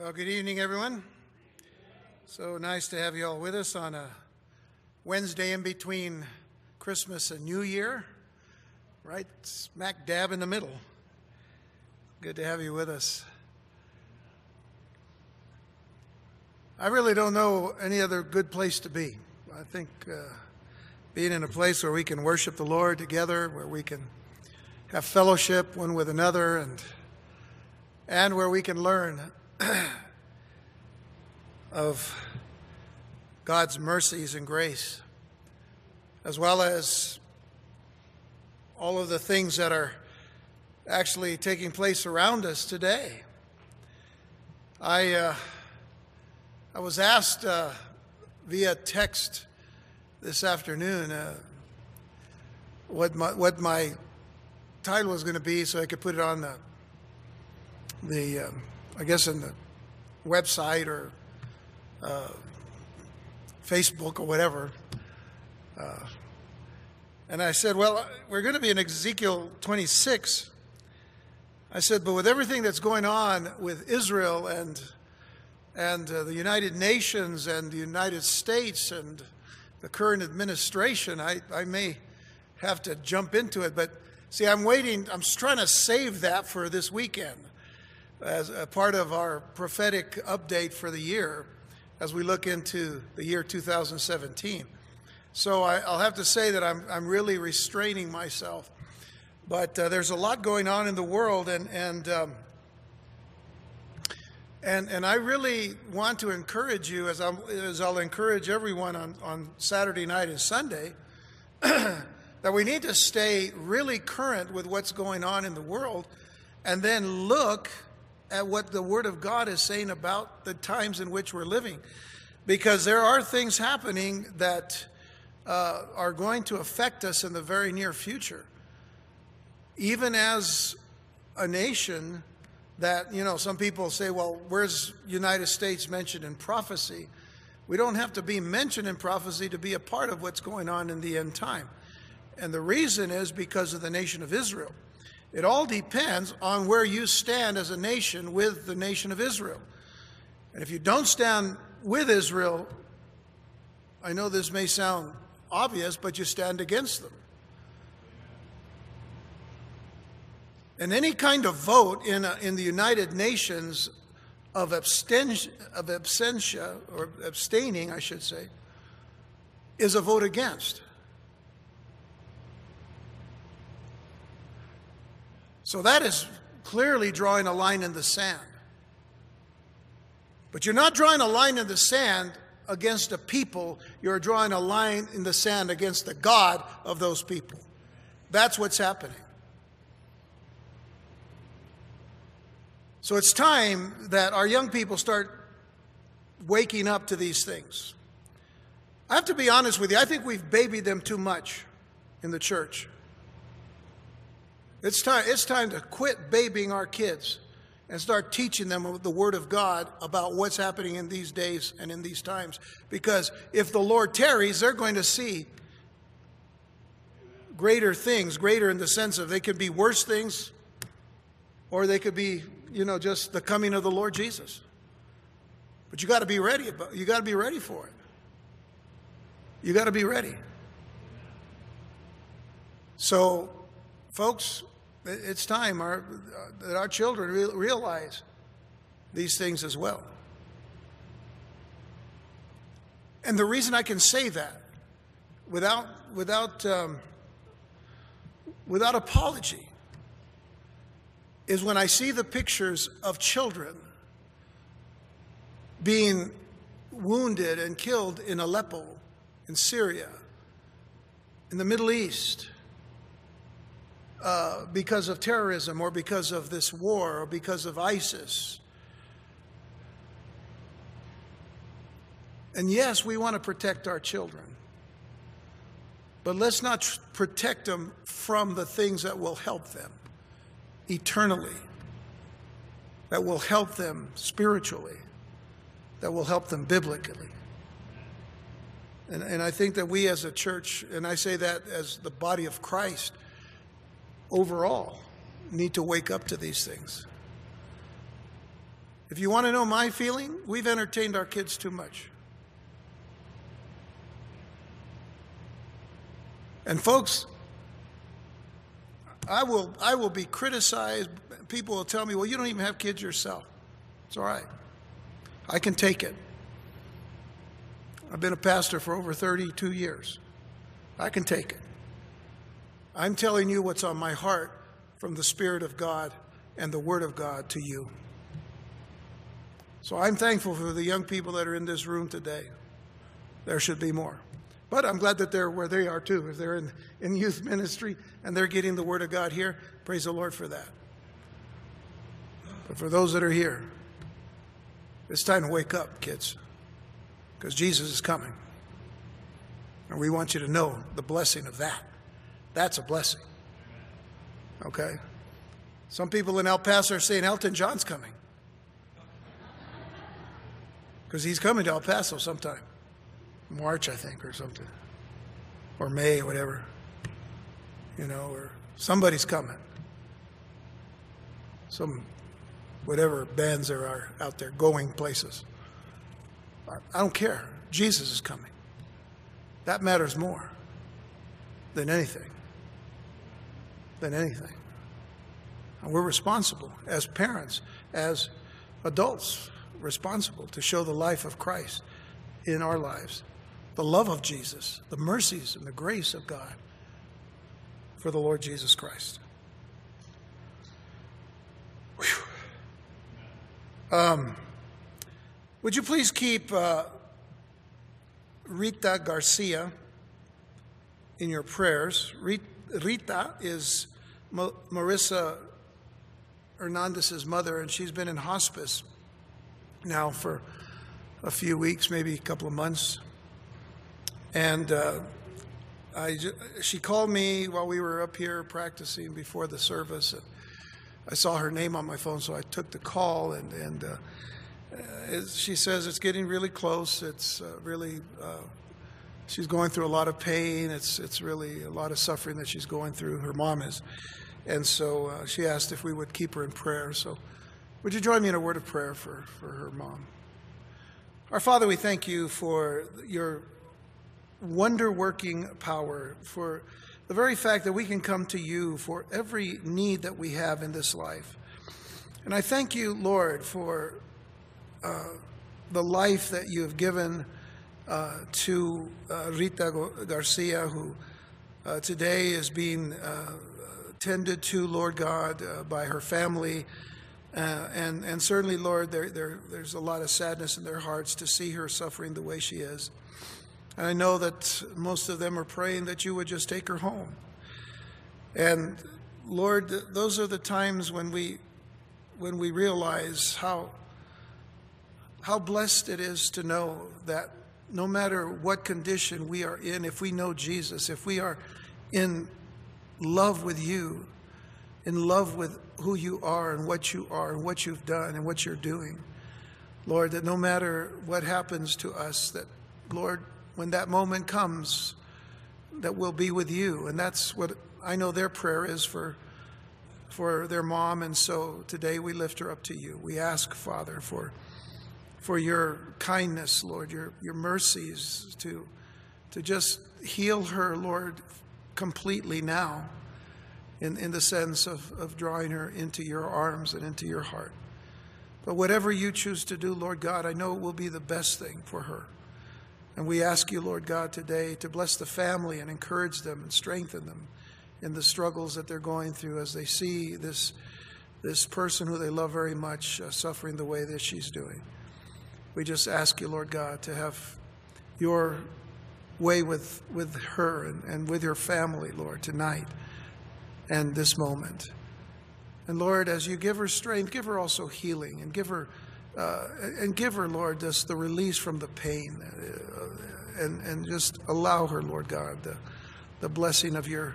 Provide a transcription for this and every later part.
Well, good evening, everyone. So nice to have you all with us on a Wednesday in between Christmas and New Year, right smack dab in the middle. Good to have you with us. I really don't know any other good place to be. I think uh, being in a place where we can worship the Lord together, where we can have fellowship one with another, and and where we can learn of God's mercies and grace, as well as all of the things that are actually taking place around us today. I, uh, I was asked uh, via text this afternoon uh, what, my, what my title was going to be so I could put it on the, the um, I guess, in the website or uh, Facebook or whatever. Uh, and I said, Well, we're going to be in Ezekiel 26. I said, But with everything that's going on with Israel and, and uh, the United Nations and the United States and the current administration, I, I may have to jump into it. But see, I'm waiting, I'm trying to save that for this weekend as a part of our prophetic update for the year as we look into the year 2017. So I, will have to say that I'm, I'm really restraining myself. But uh, there's a lot going on in the world, and, and, um, and, and I really want to encourage you, as, i as I'll encourage everyone on, on Saturday night and Sunday, that we need to stay really current with what's going on in the world and then look at what the Word of God is saying about the times in which we're living. Because there are things happening that uh, are going to affect us in the very near future. Even as a nation that, you know, some people say, well, where's United States mentioned in prophecy? We don't have to be mentioned in prophecy to be a part of what's going on in the end time. And the reason is because of the nation of Israel. It all depends on where you stand as a nation with the nation of Israel. And if you don't stand with Israel, I know this may sound obvious, but you stand against them. And any kind of vote in, a, in the United Nations of, absten- of absentia, or abstaining, I should say, is a vote against. So that is clearly drawing a line in the sand. But you're not drawing a line in the sand against a people, you're drawing a line in the sand against the God of those people. That's what's happening. So it's time that our young people start waking up to these things. I have to be honest with you, I think we've babied them too much in the church. It's time, it's time to quit babying our kids and start teaching them the Word of God about what's happening in these days and in these times. Because if the Lord tarries, they're going to see greater things, greater in the sense of they could be worse things, or they could be, you know, just the coming of the Lord Jesus. But you got to be ready. You got to be ready for it. You got to be ready. So, folks, it's time our, that our children realize these things as well. And the reason I can say that without, without, um, without apology is when I see the pictures of children being wounded and killed in Aleppo, in Syria, in the Middle East uh, because of terrorism or because of this war or because of ISIS. And yes, we want to protect our children. But let's not tr- protect them from the things that will help them eternally, that will help them spiritually, that will help them biblically. And, and I think that we as a church, and I say that as the body of Christ, overall need to wake up to these things. If you want to know my feeling, we've entertained our kids too much. And folks, I will, I will be criticized. People will tell me, well, you don't even have kids yourself. It's all right. I can take it. I've been a pastor for over 32 years. I can take it. I'm telling you what's on my heart from the Spirit of God and the Word of God to you. So I'm thankful for the young people that are in this room today. There should be more. But I'm glad that they're where they are too. If they're in, in youth ministry and they're getting the Word of God here, praise the Lord for that. But for those that are here, it's time to wake up, kids, because Jesus is coming. And we want you to know the blessing of that. That's a blessing. Okay? Some people in El Paso are saying Elton John's coming. Because he's coming to El Paso sometime. March, I think, or something. Or May, whatever. You know, or somebody's coming. Some, whatever bands there are out there going places. I don't care. Jesus is coming. That matters more than anything. Than anything. And we're responsible as parents, as adults, responsible to show the life of Christ in our lives, the love of Jesus, the mercies and the grace of God for the Lord Jesus Christ. Um, would you please keep uh, Rita Garcia in your prayers? Rita is Marissa Hernandez's mother, and she's been in hospice now for a few weeks, maybe a couple of months. And uh, I, she called me while we were up here practicing before the service. And I saw her name on my phone, so I took the call. And, and uh, she says it's getting really close. It's uh, really, uh, she's going through a lot of pain. It's, it's really a lot of suffering that she's going through. Her mom is. And so uh, she asked if we would keep her in prayer. So would you join me in a word of prayer for, for her mom? Our Father, we thank you for your wonder working power, for the very fact that we can come to you for every need that we have in this life. And I thank you, Lord, for uh, the life that you have given to uh, Rita Garcia, who uh, today is being uh, tended to, Lord God, uh, by her family. Uh, and, and certainly, Lord, there, there, there's a lot of sadness in their hearts to see her suffering the way she is. And I know that most of them are praying that you would just take her home. And Lord, those are the times when we, when we realize how, how blessed it is to know that no matter what condition we are in, if we know Jesus, if we are in love with you, in love with who you are and what you are and what you've done and what you're doing. Lord, that no matter what happens to us, that, Lord, when that moment comes, that we'll be with you. And that's what I know their prayer is for, for their mom. And so today we lift her up to you. We ask, Father, for, for your kindness, Lord, your, your mercies to, to just heal her, Lord, completely now in, in the sense of, of drawing her into your arms and into your heart. But whatever you choose to do, Lord God, I know it will be the best thing for her. And we ask you, Lord God, today to bless the family and encourage them and strengthen them in the struggles that they're going through as they see this, this person who they love very much uh, suffering the way that she's doing. We just ask you, Lord God, to have your way with, with her and, and with your family, Lord, tonight and this moment. And Lord, as you give her strength, give her also healing and give her, uh, and give her, Lord, just the release from the pain uh, and, and just allow her, Lord God, the, the blessing of your,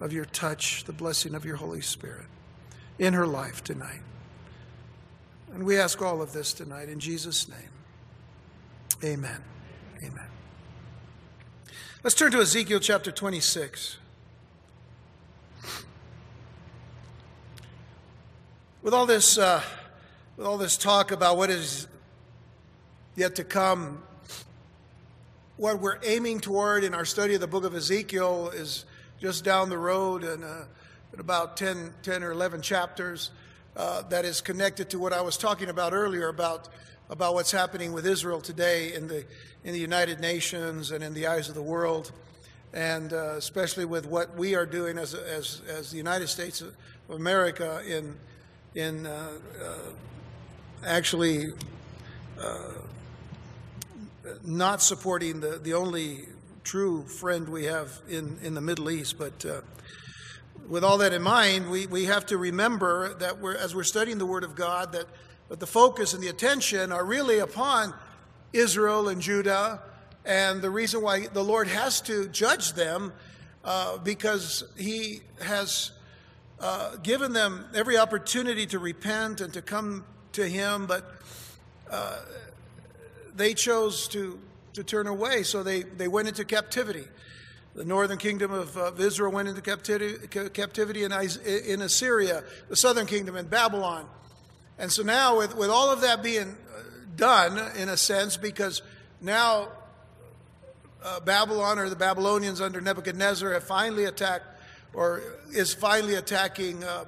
of your touch, the blessing of your Holy Spirit in her life tonight. And we ask all of this tonight in Jesus' name. Amen. Amen. Let's turn to Ezekiel chapter 26. With all this uh, with all this talk about what is yet to come, what we're aiming toward in our study of the book of Ezekiel is just down the road and uh, in about 10, 10 or 11 chapters uh, that is connected to what I was talking about earlier about, about what's happening with Israel today in the, in the United Nations and in the eyes of the world, and uh, especially with what we are doing as, as, as the United States of America in, in uh, uh, actually uh, not supporting the, the only true friend we have in, in the Middle East. But uh, with all that in mind, we, we have to remember that we're, as we're studying the Word of God, that, that the focus and the attention are really upon Israel and Judah, and the reason why the Lord has to judge them uh, because He has uh, given them every opportunity to repent and to come to Him, but uh, they chose to, to turn away, so they, they went into captivity. The northern kingdom of, of Israel went into captivity, captivity in, in Assyria, the southern kingdom in Babylon. And so now, with, with all of that being uh, done, in a sense, because now uh, Babylon or the Babylonians under Nebuchadnezzar have finally attacked or is finally attacking uh,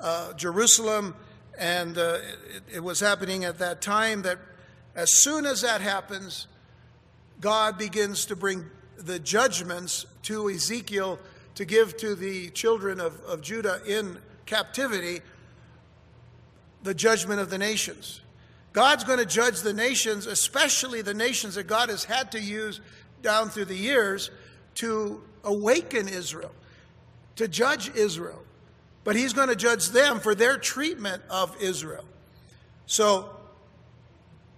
uh, Jerusalem. And uh, it, it was happening at that time that as soon as that happens, God begins to bring the judgments to Ezekiel to give to the children of, of Judah in captivity the judgment of the nations. God's going to judge the nations, especially the nations that God has had to use down through the years to awaken Israel, to judge Israel. But He's going to judge them for their treatment of Israel. So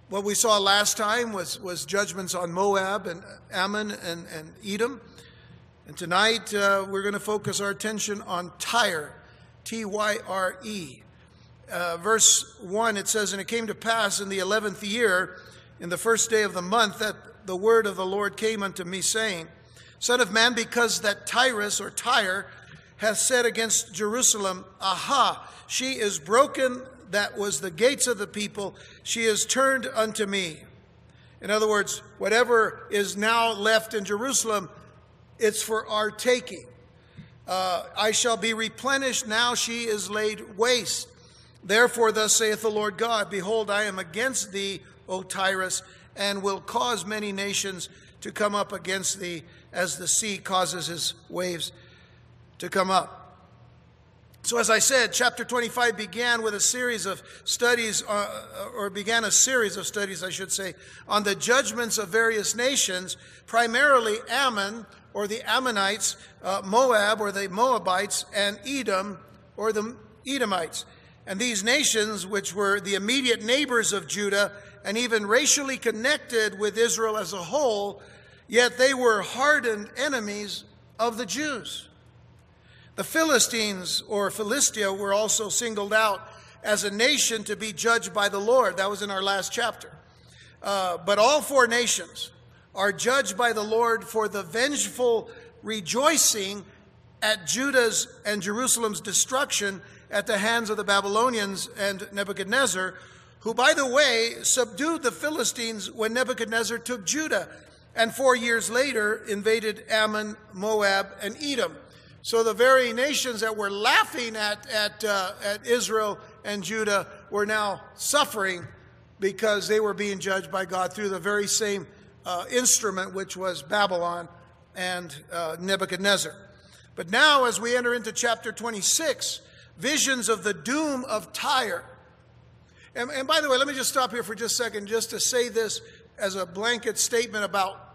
what we saw last time was, was judgments on Moab and Ammon and, and Edom. And tonight uh, we're going to focus our attention on Tyre, T Y R E. Uh, verse 1, it says, And it came to pass in the eleventh year, in the first day of the month, that the word of the Lord came unto me, saying, Son of man, because that Tyrus or Tyre hath said against Jerusalem, Aha, she is broken that was the gates of the people, she is turned unto me. In other words, whatever is now left in Jerusalem, it's for our taking. Uh, I shall be replenished, now she is laid waste. Therefore, thus saith the Lord God Behold, I am against thee, O Tyrus, and will cause many nations to come up against thee, as the sea causes his waves to come up. So, as I said, chapter 25 began with a series of studies, uh, or began a series of studies, I should say, on the judgments of various nations, primarily Ammon, or the Ammonites, uh, Moab, or the Moabites, and Edom, or the Edomites. And these nations, which were the immediate neighbors of Judah and even racially connected with Israel as a whole, yet they were hardened enemies of the Jews. The Philistines or Philistia were also singled out as a nation to be judged by the Lord. That was in our last chapter. Uh, but all four nations are judged by the Lord for the vengeful rejoicing at Judah's and Jerusalem's destruction at the hands of the Babylonians and Nebuchadnezzar, who, by the way, subdued the Philistines when Nebuchadnezzar took Judah, and four years later invaded Ammon, Moab, and Edom. So the very nations that were laughing at, at, uh, at Israel and Judah were now suffering because they were being judged by God through the very same uh, instrument, which was Babylon and uh, Nebuchadnezzar. But now, as we enter into chapter 26, visions of the doom of Tyre. And, and by the way, let me just stop here for just a second, just to say this as a blanket statement about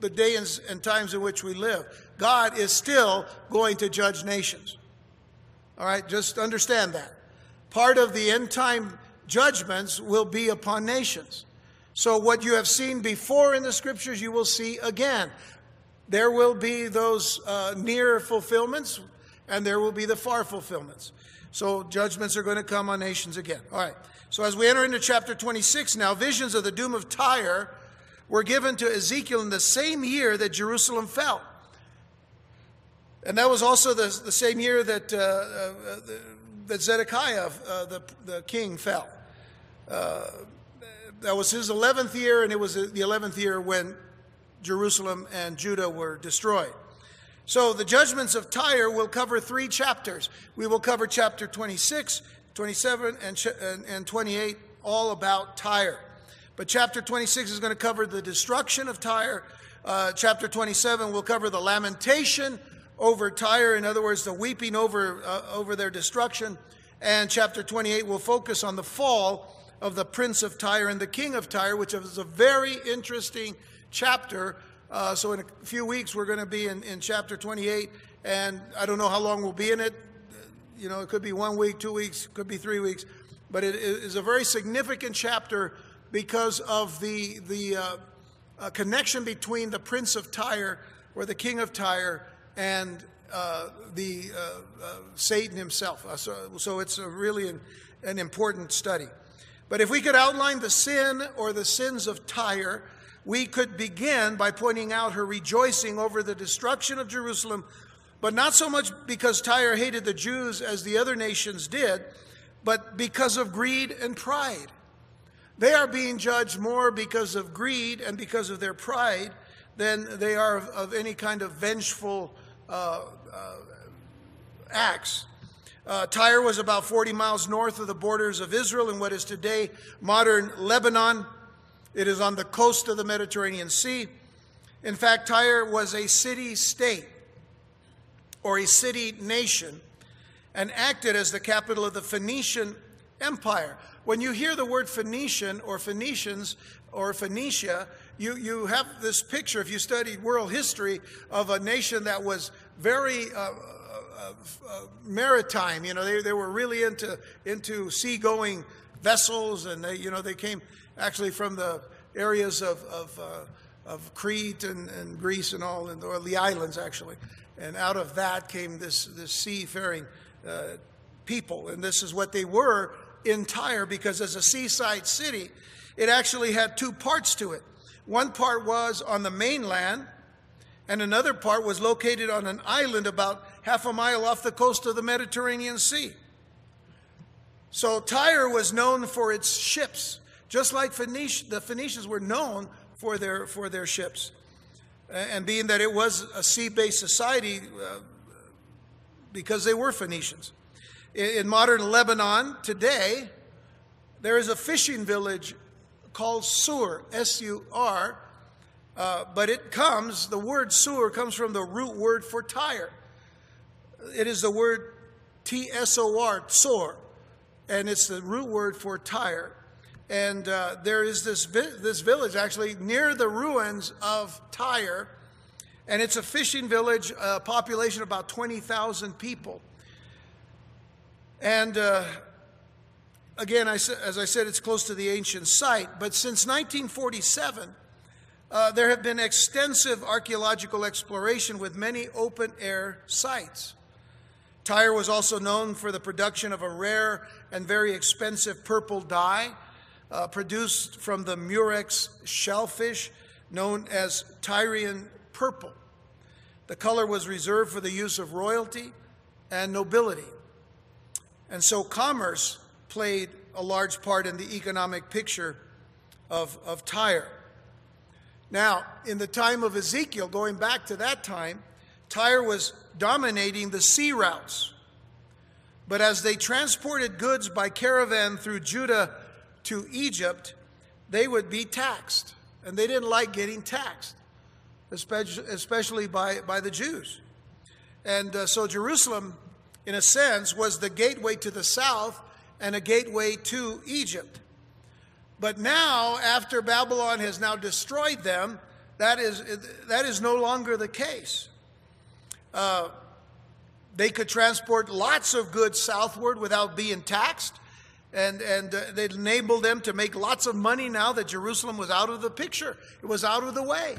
the days and times in which we live. God is still going to judge nations. All right, just understand that. Part of the end time judgments will be upon nations. So, what you have seen before in the scriptures, you will see again. There will be those uh, near fulfillments, and there will be the far fulfillments. So, judgments are going to come on nations again. All right. So, as we enter into chapter 26 now, visions of the doom of Tyre were given to Ezekiel in the same year that Jerusalem fell. And that was also the, the same year that, uh, uh, that Zedekiah, uh, the, the king, fell. uh, that was his 11th year, and it was the 11th year when Jerusalem and Judah were destroyed. So the judgments of Tyre will cover three chapters. We will cover chapter 26, 27, and, and 28, all about Tyre. But chapter 26 is going to cover the destruction of Tyre. Uh, chapter 27 will cover the lamentation over Tyre, in other words, the weeping over, uh, over their destruction. And chapter 28 will focus on the fall of the prince of Tyre and the king of Tyre, which is a very interesting chapter. Uh, so, in a few weeks, we're going to be in, in chapter 28, and I don't know how long we'll be in it. You know, it could be one week, two weeks, could be three weeks, but it is a very significant chapter because of the, the uh, uh, connection between the prince of Tyre or the king of Tyre and uh, the uh, uh, Satan himself. Uh, so, so, it's really an, an important study. But if we could outline the sin or the sins of Tyre, we could begin by pointing out her rejoicing over the destruction of Jerusalem, but not so much because Tyre hated the Jews as the other nations did, but because of greed and pride. They are being judged more because of greed and because of their pride than they are of, of any kind of vengeful uh, uh, acts. Uh, Tyre was about 40 miles north of the borders of Israel in what is today modern Lebanon. It is on the coast of the Mediterranean Sea. In fact, Tyre was a city state or a city nation and acted as the capital of the Phoenician Empire. When you hear the word Phoenician or Phoenicians or Phoenicia, you, you have this picture, if you studied world history, of a nation that was very uh, uh, uh, maritime. You know, they, they were really into, into seagoing vessels, and they, you know, they came actually from the areas of, of, uh, of Crete and, and Greece and all, and, or the islands actually. And out of that came this, this seafaring uh, people. And this is what they were in Tyre because as a seaside city, it actually had two parts to it. One part was on the mainland, and another part was located on an island about half a mile off the coast of the Mediterranean Sea. So Tyre was known for its ships, just like the Phoenicians were known for their, for their ships. And being that it was a sea based society, uh, because they were Phoenicians. In modern Lebanon today, there is a fishing village called Sur, S U R, uh, but it comes, the word Sur comes from the root word for Tyre. It is the word T S O R, Tsor, and it's the root word for Tyre. And uh, there is this, vi- this village actually near the ruins of Tyre, and it's a fishing village, a population of about 20,000 people. And uh, again, I, as I said, it's close to the ancient site. But since 1947, uh, there have been extensive archaeological exploration with many open air sites. Tyre was also known for the production of a rare and very expensive purple dye uh, produced from the murex shellfish known as Tyrian purple. The color was reserved for the use of royalty and nobility. And so commerce played a large part in the economic picture of, of Tyre. Now, in the time of Ezekiel, going back to that time, Tyre was dominating the sea routes. But as they transported goods by caravan through Judah to Egypt, they would be taxed. And they didn't like getting taxed, especially by, by the Jews. And uh, so Jerusalem in a sense, was the gateway to the south and a gateway to Egypt. But now, after Babylon has now destroyed them, that is, that is no longer the case. Uh, they could transport lots of goods southward without being taxed, and, and uh, they enabled them to make lots of money now that Jerusalem was out of the picture. It was out of the way.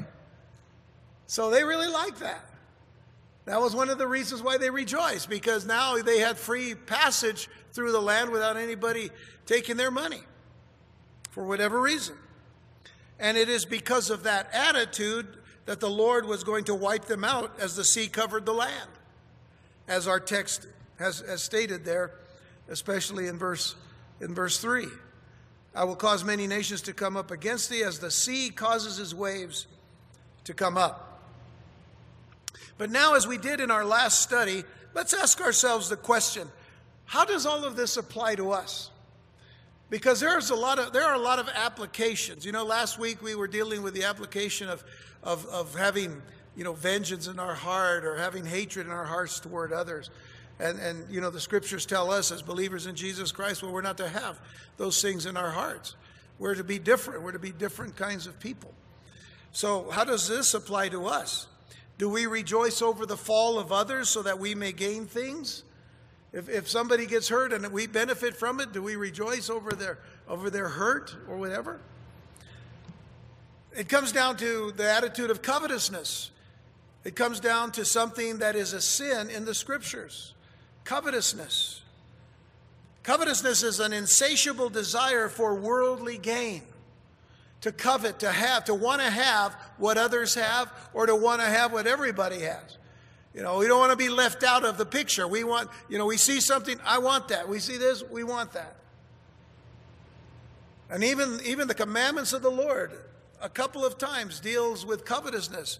So they really liked that. That was one of the reasons why they rejoiced, because now they had free passage through the land without anybody taking their money for whatever reason. And it is because of that attitude that the Lord was going to wipe them out as the sea covered the land, as our text has, has stated there, especially in verse, in verse 3. I will cause many nations to come up against thee as the sea causes his waves to come up. But now, as we did in our last study, let's ask ourselves the question how does all of this apply to us? Because there's a lot of there are a lot of applications. You know, last week we were dealing with the application of of, of having you know vengeance in our heart or having hatred in our hearts toward others. And, and you know the scriptures tell us as believers in Jesus Christ, well, we're not to have those things in our hearts. We're to be different. We're to be different kinds of people. So how does this apply to us? Do we rejoice over the fall of others so that we may gain things? If, if somebody gets hurt and we benefit from it, do we rejoice over their, over their hurt or whatever? It comes down to the attitude of covetousness. It comes down to something that is a sin in the scriptures covetousness. Covetousness is an insatiable desire for worldly gain to covet, to have, to want to have what others have, or to want to have what everybody has. You know, we don't want to be left out of the picture. We want, you know, we see something, I want that. We see this, we want that. And even, even the commandments of the Lord, a couple of times, deals with covetousness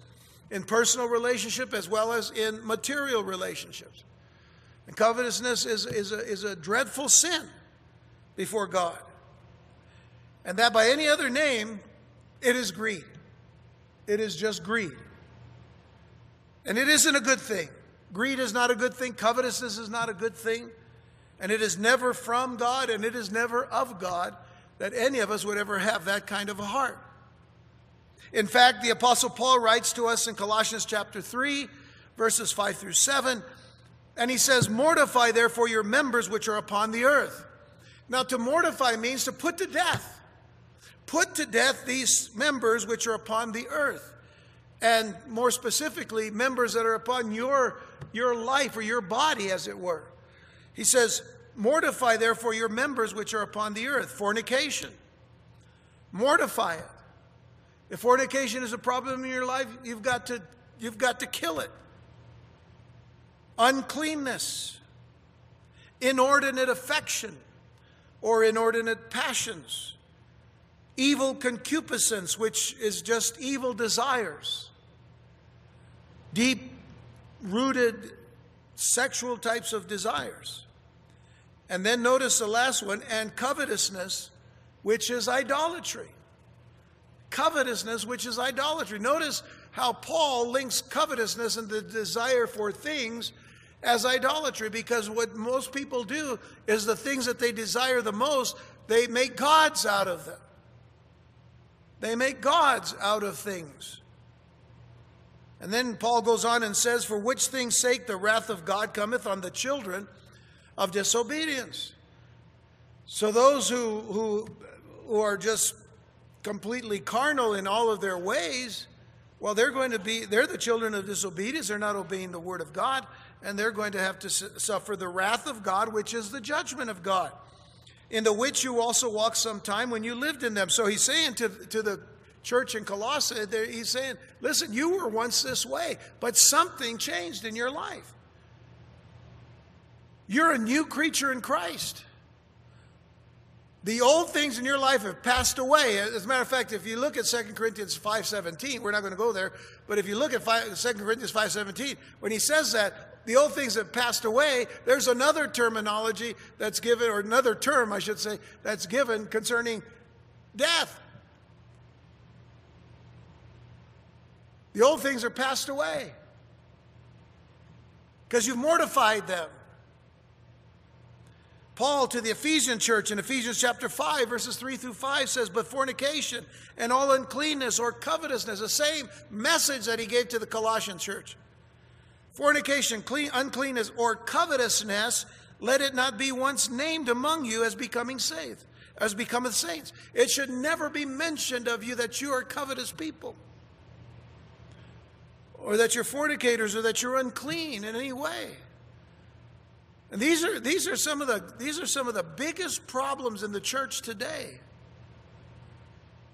in personal relationship as well as in material relationships. And covetousness is, is, a, is a dreadful sin before God and that by any other name, it is greed. It is just greed. And it isn't a good thing. Greed is not a good thing. Covetousness is not a good thing. And it is never from God and it is never of God that any of us would ever have that kind of a heart. In fact, the Apostle Paul writes to us in Colossians chapter 3, verses 5 through 7, and he says, Mortify therefore your members which are upon the earth. Now, to mortify means to put to death. Put to death these members which are upon the earth. And more specifically, members that are upon your, your life or your body, as it were. He says, Mortify therefore your members which are upon the earth. Fornication. Mortify it. If fornication is a problem in your life, you've got to, you've got to kill it. Uncleanness. Inordinate affection or inordinate passions evil concupiscence, which is just evil desires, deep rooted sexual types of desires. And then notice the last one, and covetousness, which is idolatry. Covetousness, which is idolatry. Notice how Paul links covetousness and the desire for things as idolatry, because what most people do is the things that they desire the most, they make gods out of them. They make gods out of things. And then Paul goes on and says, For which things' sake the wrath of God cometh on the children of disobedience. So those who, who, who are just completely carnal in all of their ways, well, they're going to be, they're the children of disobedience. They're not obeying the word of God, and they're going to have to suffer the wrath of God, which is the judgment of God in the which you also walked some time when you lived in them. So he's saying to, to the church in Colossae, he's saying, listen, you were once this way, but something changed in your life. You're a new creature in Christ. The old things in your life have passed away. As a matter of fact, if you look at 2 Corinthians 5.17, we're not going to go there, but if you look at 5, 2 Corinthians 5.17, when he says that, the old things have passed away. There's another terminology that's given, or another term, I should say, that's given concerning death. The old things are passed away because you've mortified them. Paul to the Ephesian church in Ephesians chapter 5, verses 3 through 5 says, But fornication and all uncleanness or covetousness, the same message that he gave to the Colossian church. Fornication, clean, uncleanness, or covetousness, let it not be once named among you as becoming saved, as becometh saints. It should never be mentioned of you that you are covetous people, or that you're fornicators, or that you're unclean in any way. And these are, these are, some, of the, these are some of the biggest problems in the church today.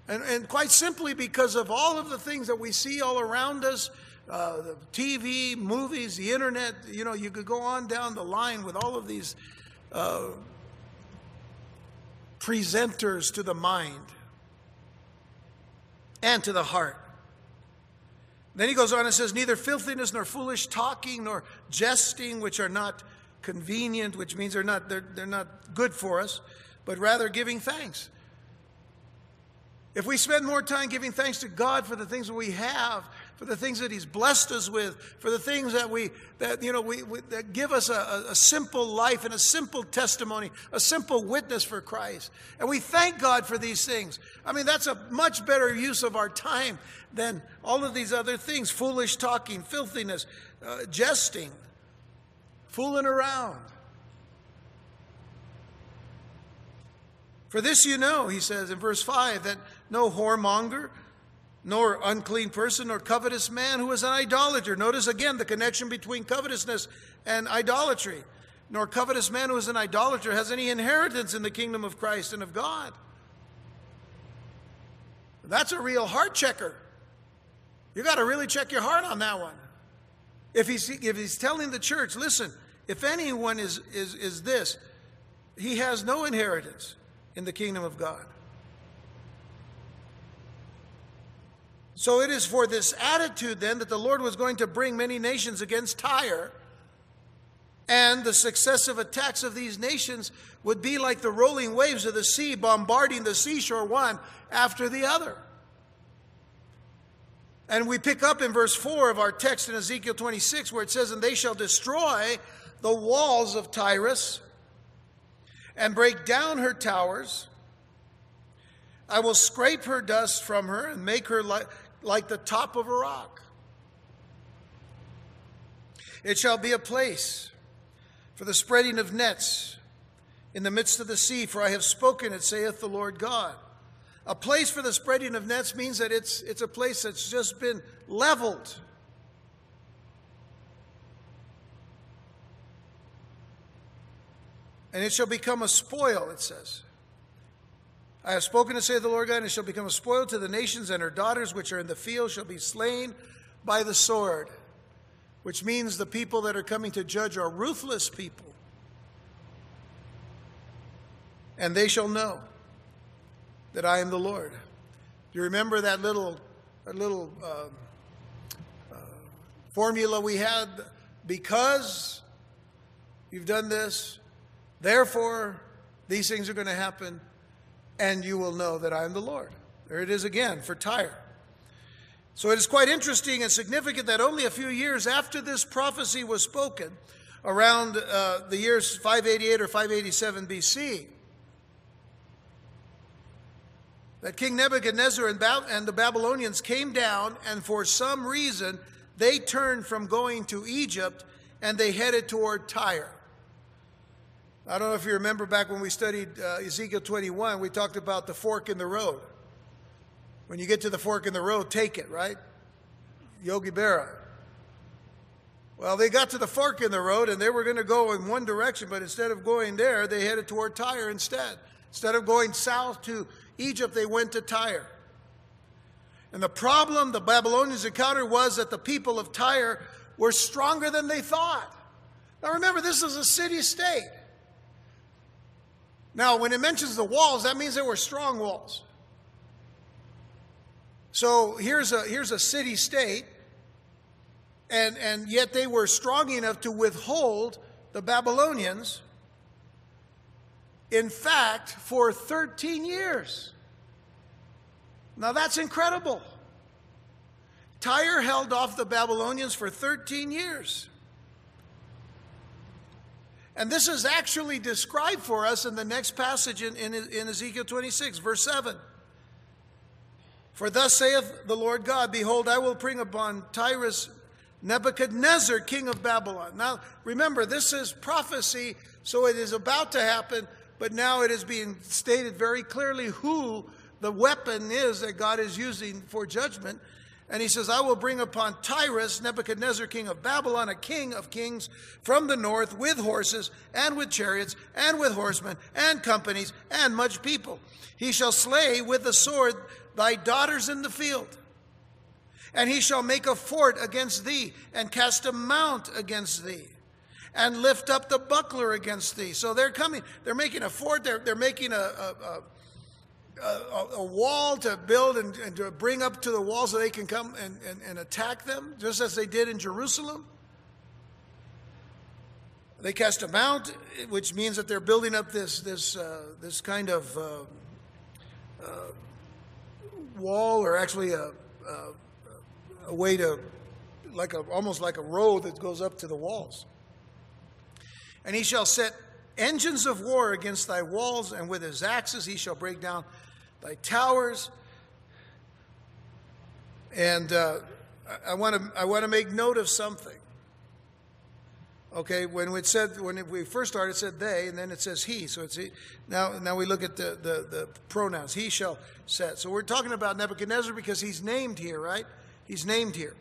And, and quite simply because of all of the things that we see all around us uh, TV, movies, the internet. You know, you could go on down the line with all of these uh, presenters to the mind and to the heart. Then he goes on and says, Neither filthiness nor foolish talking nor jesting, which are not convenient, which means they're not, they're, they're not good for us, but rather giving thanks. If we spend more time giving thanks to God for the things that we have, for the things that He's blessed us with, for the things that we that you know we, we that give us a, a simple life and a simple testimony, a simple witness for Christ, and we thank God for these things. I mean, that's a much better use of our time than all of these other things: foolish talking, filthiness, uh, jesting, fooling around. For this you know, he says in verse 5, that no whoremonger, nor unclean person, nor covetous man who is an idolater. Notice again the connection between covetousness and idolatry. Nor covetous man who is an idolater has any inheritance in the kingdom of Christ and of God. That's a real heart checker. You got to really check your heart on that one. If he's, if he's telling the church, listen, if anyone is, is, is this, he has no inheritance in the kingdom of God. So it is for this attitude then that the Lord was going to bring many nations against Tyre. And the successive attacks of these nations would be like the rolling waves of the sea bombarding the seashore one after the other. And we pick up in verse 4 of our text in Ezekiel 26 where it says, And they shall destroy the walls of Tyrus and break down her towers. I will scrape her dust from her and make her like, like the top of a rock. It shall be a place for the spreading of nets in the midst of the sea, for I have spoken it, saith the Lord God. A place for the spreading of nets means that it's, it's a place that's just been leveled. and it shall become a spoil, it says. I have spoken to say the Lord God, and it shall become a spoil to the nations, and her daughters which are in the field shall be slain by the sword, which means the people that are coming to judge are ruthless people. And they shall know that I am the Lord. Do you remember that little, that little uh, uh, formula we had? Because you've done this, Therefore, these things are going to happen, and you will know that I am the Lord. There it is again for Tyre. So it is quite interesting and significant that only a few years after this prophecy was spoken, around uh, the years 588 or 587 BC, that King Nebuchadnezzar and, ba- and the Babylonians came down, and for some reason, they turned from going to Egypt and they headed toward Tyre. I don't know if you remember back when we studied uh, Ezekiel 21, we talked about the fork in the road. When you get to the fork in the road, take it, right? Yogi Berra. Well, they got to the fork in the road and they were going to go in one direction, but instead of going there, they headed toward Tyre instead. Instead of going south to Egypt, they went to Tyre. And the problem the Babylonians encountered was that the people of Tyre were stronger than they thought. Now remember, this is a city state. Now, when it mentions the walls, that means there were strong walls. So here's a, here's a city state, and, and yet they were strong enough to withhold the Babylonians, in fact, for 13 years. Now that's incredible. Tyre held off the Babylonians for 13 years. And this is actually described for us in the next passage in, in, in, Ezekiel 26, verse 7. For thus saith the Lord God, Behold, I will bring upon Tyrus Nebuchadnezzar, king of Babylon. Now, remember, this is prophecy, so it is about to happen, but now it is being stated very clearly who the weapon is that God is using for judgment. And he says, I will bring upon Tyrus, Nebuchadnezzar, king of Babylon, a king of kings from the north, with horses, and with chariots, and with horsemen, and companies, and much people. He shall slay with the sword thy daughters in the field. And he shall make a fort against thee, and cast a mount against thee. and lift up the buckler against thee. So they're coming, they're making a fort, they're, they're making a, a, a, a, a wall to build and, and, to bring up to the wall so they can come and, and, and attack them, just as they did in Jerusalem. They cast a mount, which means that they're building up this, this, uh, this kind of uh, uh, wall, or actually a, a, a way to, like a, almost like a road that goes up to the walls. And he shall set engines of war against thy walls, and with his axes he shall break down thy towers. And uh, I want to I want to make note of something. Okay, when it said when we first started, it said they, and then it says he. So it's he. now. Now we look at the, the the pronouns. He shall set. So we're talking about Nebuchadnezzar because he's named here, right? He's named here.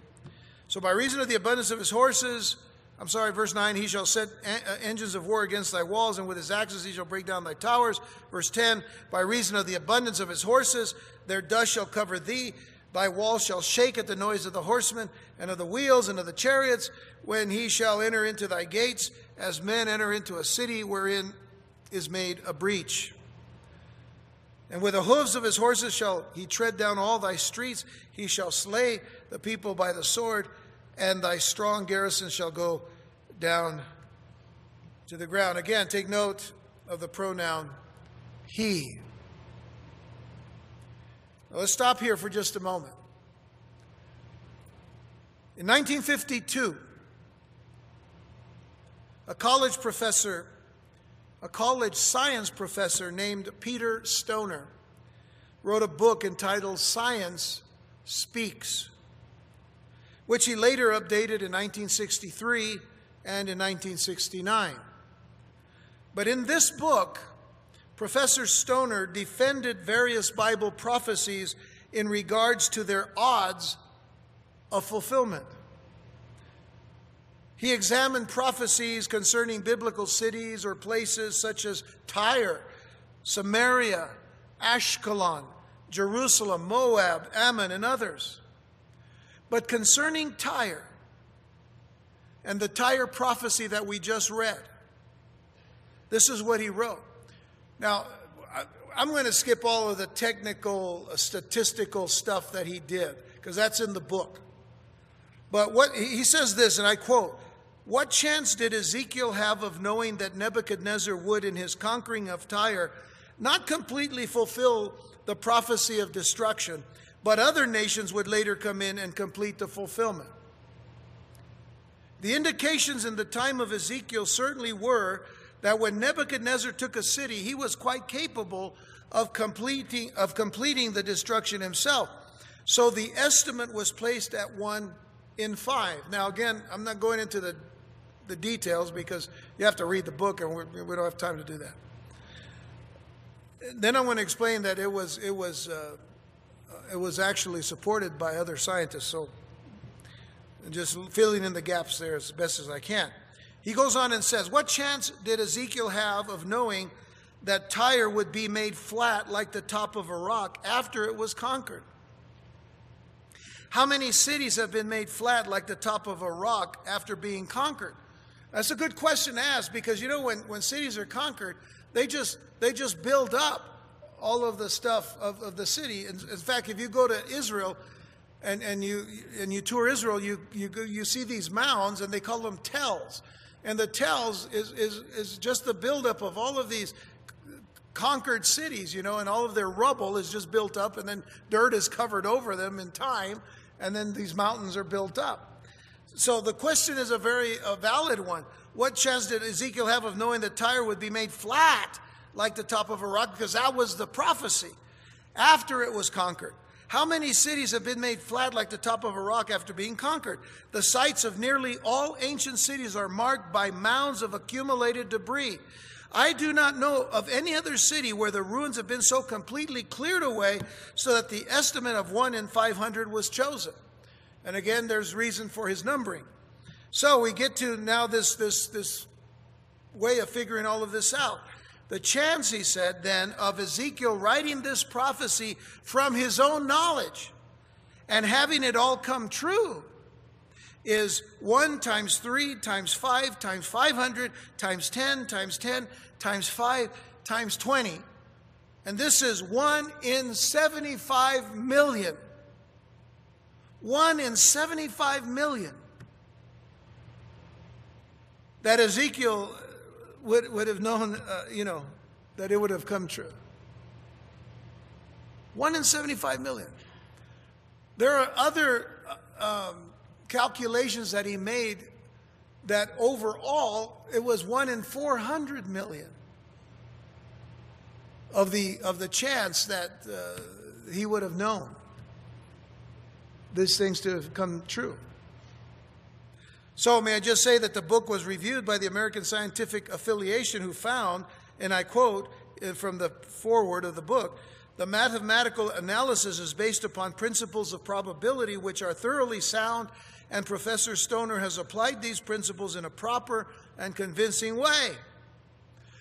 So by reason of the abundance of his horses, I'm sorry, verse 9, he shall set uh, engines of war against thy walls, and with his axes he shall break down thy towers. Verse 10, by reason of the abundance of his horses, their dust shall cover thee. Thy walls shall shake at the noise of the horsemen and of the wheels and of the chariots when he shall enter into thy gates, as men enter into a city wherein is made a breach. And with the hoofs of his horses shall he tread down all thy streets. He shall slay the people by the sword, and thy strong garrison shall go down to the ground. Again, take note of the pronoun he. Now, let's stop here for just a moment. In 1952, a college professor, a college science professor named Peter Stoner, wrote a book entitled Science Speaks, which he later updated in 1963 and in 1969. But in this book, Professor Stoner defended various Bible prophecies in regards to their odds of fulfillment. He examined prophecies concerning biblical cities or places such as Tyre, Samaria, Ashkelon, Jerusalem, Moab, Ammon, and others. But concerning Tyre and the Tyre prophecy that we just read, this is what he wrote. Now, I'm going to skip all of the technical, uh, statistical stuff that he did, because that's in the book. But what he says this, and I quote What chance did Ezekiel have of knowing that Nebuchadnezzar would, in his conquering of Tyre, not completely fulfill the prophecy of destruction, but other nations would later come in and complete the fulfillment? The indications in the time of Ezekiel certainly were that when Nebuchadnezzar took a city, he was quite capable of completing, of completing the destruction himself. So the estimate was placed at one in five. Now, again, I'm not going into the, the details because you have to read the book and we don't have time to do that. Then I want to explain that it was, it was, uh, it was actually supported by other scientists. So just filling in the gaps there as best as I can. He goes on and says, What chance did Ezekiel have of knowing that Tyre would be made flat like the top of a rock after it was conquered? How many cities have been made flat like the top of a rock after being conquered? That's a good question to ask because you know when, when cities are conquered, they just they just build up all of the stuff of, of the city. In, in fact, if you go to Israel and, and you and you tour Israel, you you you see these mounds and they call them tells. And the tells is, is, is just the buildup of all of these conquered cities, you know, and all of their rubble is just built up, and then dirt is covered over them in time, and then these mountains are built up. So the question is a very a valid one. What chance did Ezekiel have of knowing that Tyre would be made flat like the top of a rock? Because that was the prophecy after it was conquered. How many cities have been made flat like the top of a rock after being conquered? The sites of nearly all ancient cities are marked by mounds of accumulated debris. I do not know of any other city where the ruins have been so completely cleared away so that the estimate of 1 in 500 was chosen. And again, there's reason for his numbering. So we get to now this, this, this way of figuring all of this out. The chance, he said, then, of Ezekiel writing this prophecy from his own knowledge and having it all come true is 1 times 3 times 5 times 500 times 10 times 10 times 5 times 20. And this is 1 in 75 million. 1 in 75 million. That Ezekiel would, would have known, uh, you know, that it would have come true. 1 in 75 million. There are other uh, um, calculations that he made that overall it was 1 in 400 million of the, of the chance that uh, he would have known these things to have come true. So, may I just say that the book was reviewed by the American Scientific Affiliation, who found, and I quote uh, from the foreword of the book, the mathematical analysis is based upon principles of probability which are thoroughly sound, and Professor Stoner has applied these principles in a proper and convincing way.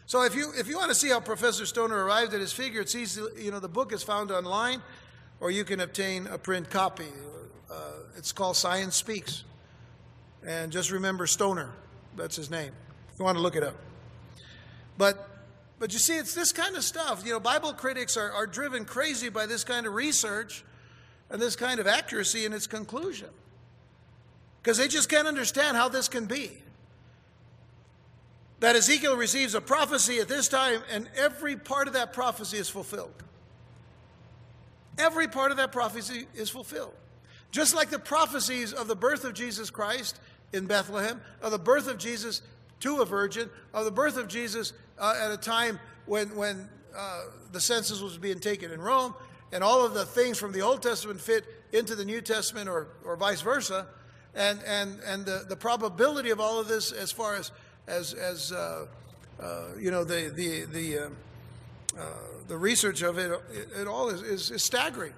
So if you if you want to see how Professor Stoner arrived at his figure, it's easy. You know, the book is found online, or you can obtain a print copy. Uh, it's called Science Speaks, and just remember Stoner. That's his name. If you want to look it up. But but you see, it's this kind of stuff. You know, Bible critics are, are driven crazy by this kind of research and this kind of accuracy in its conclusion. Because they just can't understand how this can be. That Ezekiel receives a prophecy at this time, and every part of that prophecy is fulfilled. Every part of that prophecy is fulfilled. Just like the prophecies of the birth of Jesus Christ in Bethlehem, of the birth of Jesus to a virgin, of the birth of Jesus uh, at a time when, when uh, the census was being taken in Rome, and all of the things from the Old Testament fit into the New Testament or, or vice versa. And, and, and the, the probability of all of this, as far as, as, as uh, uh you know, the, the, the, uh, uh, the research of it, it, it all is, is, is staggering.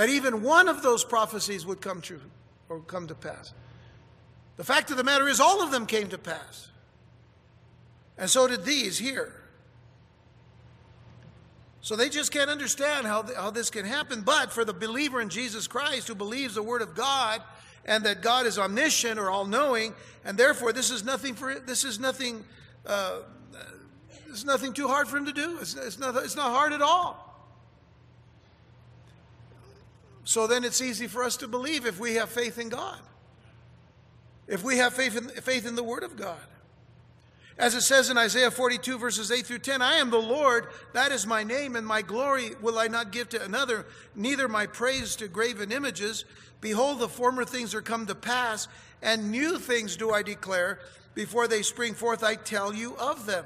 That even one of those prophecies would come true or come to pass. The fact of the matter is, all of them came to pass. And so did these here. So they just can't understand how, how this can happen. But for the believer in Jesus Christ who believes the Word of God and that God is omniscient or all knowing, and therefore this is nothing for this is nothing uh, it's nothing too hard for him to do. It's, it's, not, it's not hard at all. So then it's easy for us to believe if we have faith in God if we have faith in, faith in the Word of God. As it says in Isaiah 42, verses 8 through 10, I am the Lord, that is my name, and my glory will I not give to another, neither my praise to graven images. Behold, the former things are come to pass, and new things do I declare. Before they spring forth, I tell you of them.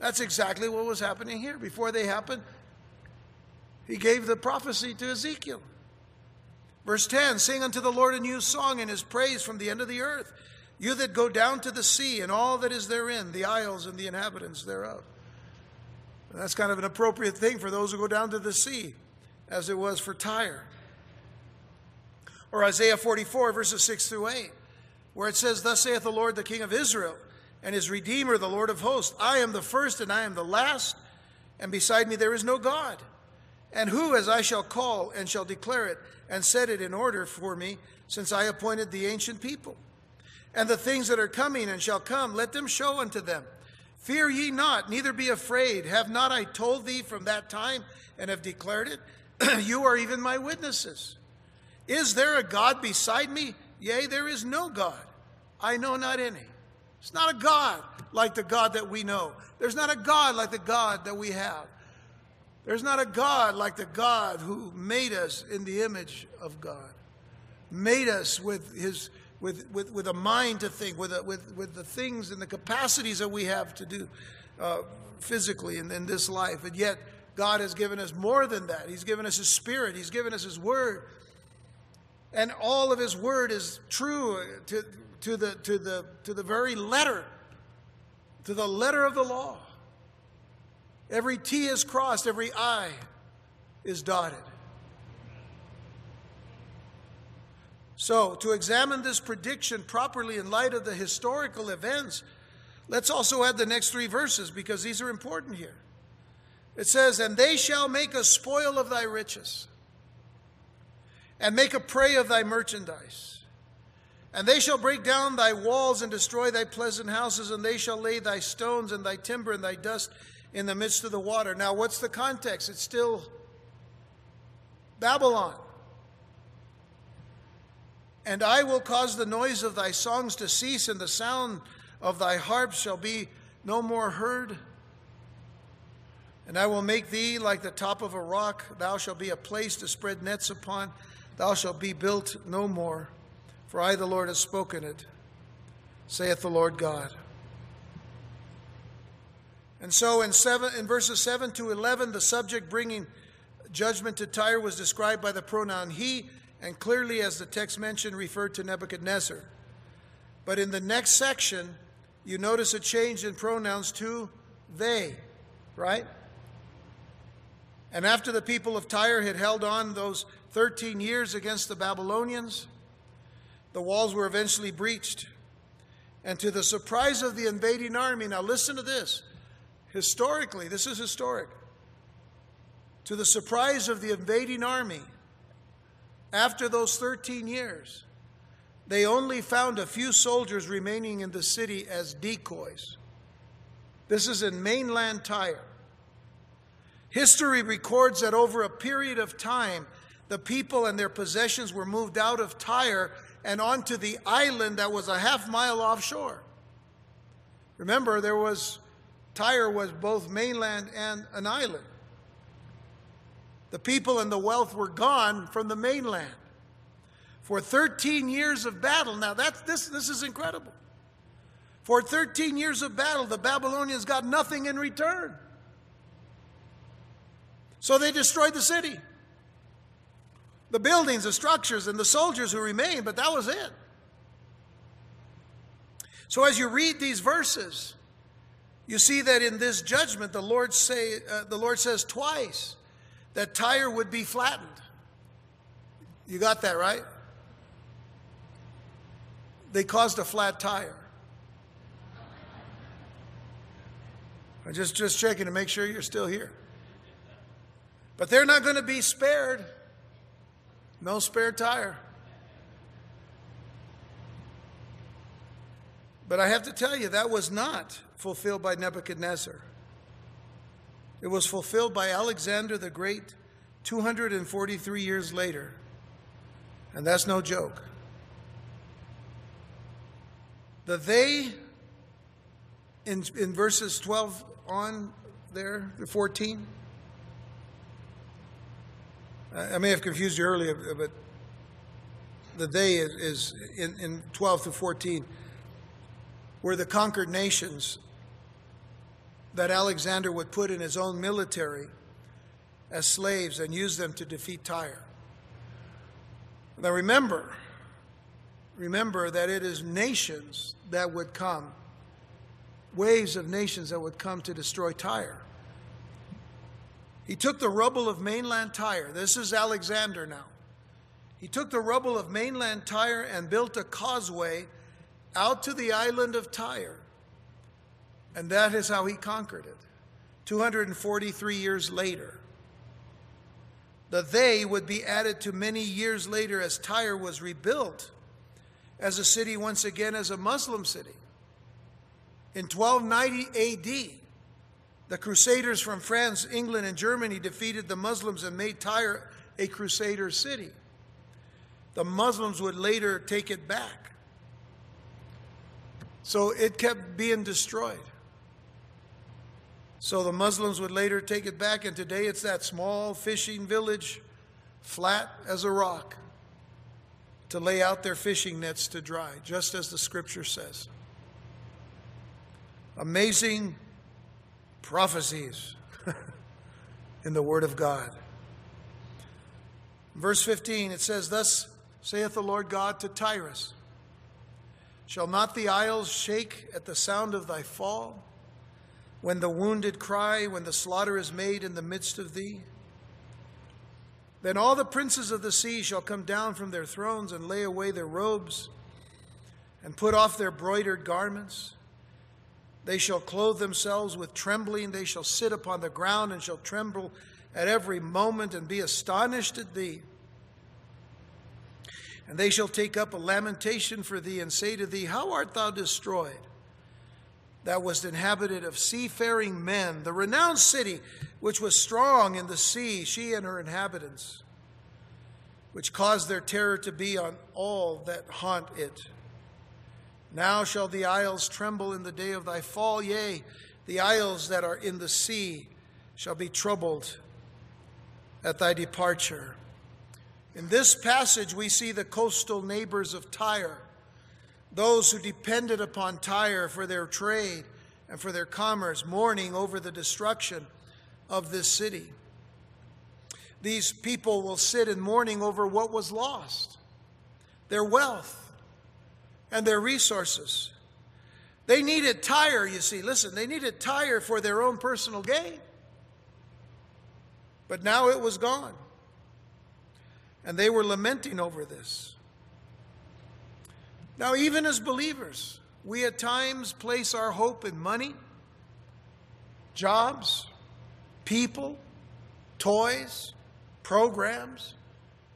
That's exactly what was happening here. Before they happened, he gave the prophecy to Ezekiel. Verse 10 Sing unto the Lord a new song and his praise from the end of the earth. You that go down to the sea and all that is therein, the isles and the inhabitants thereof. That's kind of an appropriate thing for those who go down to the sea, as it was for Tyre. Or Isaiah 44, verses 6 through 8, where it says, Thus saith the Lord, the King of Israel, and his Redeemer, the Lord of hosts I am the first and I am the last, and beside me there is no God. And who, as I shall call and shall declare it, and set it in order for me, since I appointed the ancient people. And the things that are coming and shall come, let them show unto them. Fear ye not, neither be afraid. Have not I told thee from that time and have declared it? you are even my witnesses. Is there a God beside me? Yea, there is no God. I know not any. It's not a God like the God that we know. There's not a God like the God that we have. There's not a God like the God who made us in the image of God, made us with his with, with, with a mind to think, with, a, with, with the things and the capacities that we have to do uh, physically in, in this life. And yet, God has given us more than that. He's given us His Spirit, He's given us His Word. And all of His Word is true to, to, the, to, the, to the very letter, to the letter of the law. Every T is crossed, every I is dotted. So, to examine this prediction properly in light of the historical events, let's also add the next three verses because these are important here. It says, And they shall make a spoil of thy riches, and make a prey of thy merchandise. And they shall break down thy walls and destroy thy pleasant houses, and they shall lay thy stones and thy timber and thy dust in the midst of the water. Now, what's the context? It's still Babylon. And I will cause the noise of thy songs to cease, and the sound of thy harps shall be no more heard. And I will make thee like the top of a rock. Thou shalt be a place to spread nets upon. Thou shalt be built no more. For I, the Lord, have spoken it, saith the Lord God. And so in, seven, in verses 7 to 11, the subject bringing judgment to Tyre was described by the pronoun he, and clearly, as the text mentioned, referred to Nebuchadnezzar. But in the next section, you notice a change in pronouns to they, right? And after the people of Tyre had held on those 13 years against the Babylonians, the walls were eventually breached. And to the surprise of the invading army, now listen to this. Historically, this is historic. To the surprise of the invading army, after those 13 years, they only found a few soldiers remaining in the city as decoys. This is in mainland Tyre. History records that over a period of time, the people and their possessions were moved out of Tyre and onto the island that was a half mile offshore. Remember, there was Tyre was both mainland and an island. The people and the wealth were gone from the mainland. For 13 years of battle, now that's, this, this is incredible. For 13 years of battle, the Babylonians got nothing in return. So they destroyed the city. The buildings, the structures, and the soldiers who remained, but that was it. So as you read these verses, you see that in this judgment, the Lord, say, uh, the Lord says twice that Tyre would be flattened. You got that right? They caused a flat tire. I'm just, just checking to make sure you're still here. But they're not going to be spared. No spare tire. But I have to tell you, that was not fulfilled by Nebuchadnezzar. It was fulfilled by Alexander the Great 243 years later. And that's no joke. The they, in, in verses 12 on there, the 14, I may have confused you earlier, but the they is, is in, in 12 to 14 were the conquered nations that Alexander would put in his own military as slaves and use them to defeat Tyre. Now remember, remember that it is nations that would come, waves of nations that would come to destroy Tyre. He took the rubble of mainland Tyre. This is Alexander now. He took the rubble of mainland Tyre and built a causeway out to the island of Tyre and that is how he conquered it. 243 years later. The they would be added to many years later as Tyre was rebuilt as a city once again as a Muslim city. In 1290 AD, the Crusaders from France, England, and Germany defeated the Muslims and made Tyre a Crusader city. The Muslims would later take it back. So it kept being destroyed. So the Muslims would later take it back, and today it's that small fishing village, flat as a rock, to lay out their fishing nets to dry, just as the scripture says. Amazing prophecies in the Word of God. Verse 15, it says, Thus saith the Lord God to Tyrus Shall not the isles shake at the sound of thy fall? When the wounded cry, when the slaughter is made in the midst of thee? Then all the princes of the sea shall come down from their thrones and lay away their robes and put off their broidered garments. They shall clothe themselves with trembling. They shall sit upon the ground and shall tremble at every moment and be astonished at thee. And they shall take up a lamentation for thee and say to thee, How art thou destroyed? Thou was inhabited of seafaring men, the renowned city which was strong in the sea, she and her inhabitants, which caused their terror to be on all that haunt it. Now shall the isles tremble in the day of thy fall, yea, the isles that are in the sea shall be troubled at thy departure. In this passage, we see the coastal neighbors of Tyre, those who depended upon Tyre for their trade and for their commerce, mourning over the destruction of this city. These people will sit in mourning over what was lost their wealth and their resources. They needed Tyre, you see. Listen, they needed Tyre for their own personal gain. But now it was gone. And they were lamenting over this. Now, even as believers, we at times place our hope in money, jobs, people, toys, programs,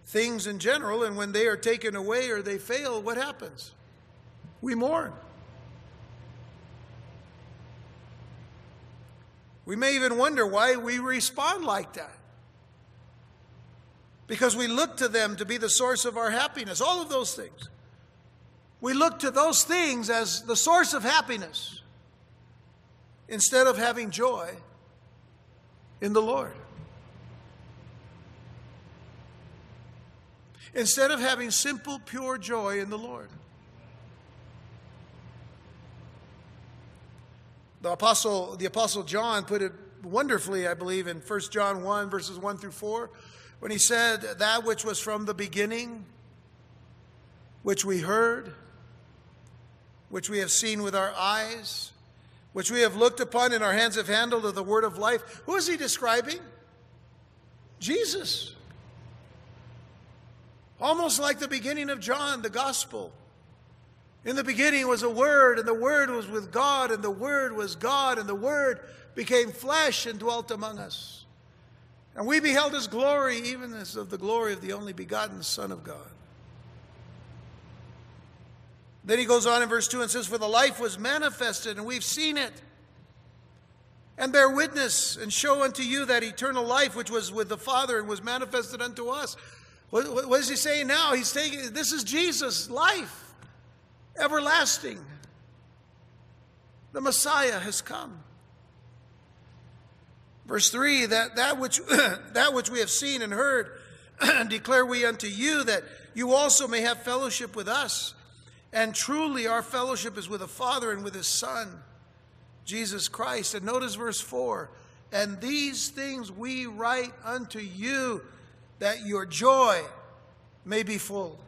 things in general, and when they are taken away or they fail, what happens? We mourn. We may even wonder why we respond like that. Because we look to them to be the source of our happiness, all of those things. We look to those things as the source of happiness instead of having joy in the Lord. Instead of having simple, pure joy in the Lord. The apostle, the apostle John put it wonderfully, I believe, in 1 John 1, verses 1 through 4, when he said, That which was from the beginning, which we heard, which we have seen with our eyes, which we have looked upon and our hands have handled of the word of life. Who is he describing? Jesus. Almost like the beginning of John, the gospel. In the beginning was a word, and the word was with God, and the word was God, and the word became flesh and dwelt among us. And we beheld his glory, even as of the glory of the only begotten Son of God. Then he goes on in verse 2 and says, For the life was manifested, and we've seen it, and bear witness, and show unto you that eternal life which was with the Father and was manifested unto us. What, what is he saying now? He's taking this is Jesus' life, everlasting. The Messiah has come. Verse 3 that, that, which, that which we have seen and heard, declare we unto you, that you also may have fellowship with us. And truly, our fellowship is with the Father and with His Son, Jesus Christ. And notice verse 4 And these things we write unto you, that your joy may be full.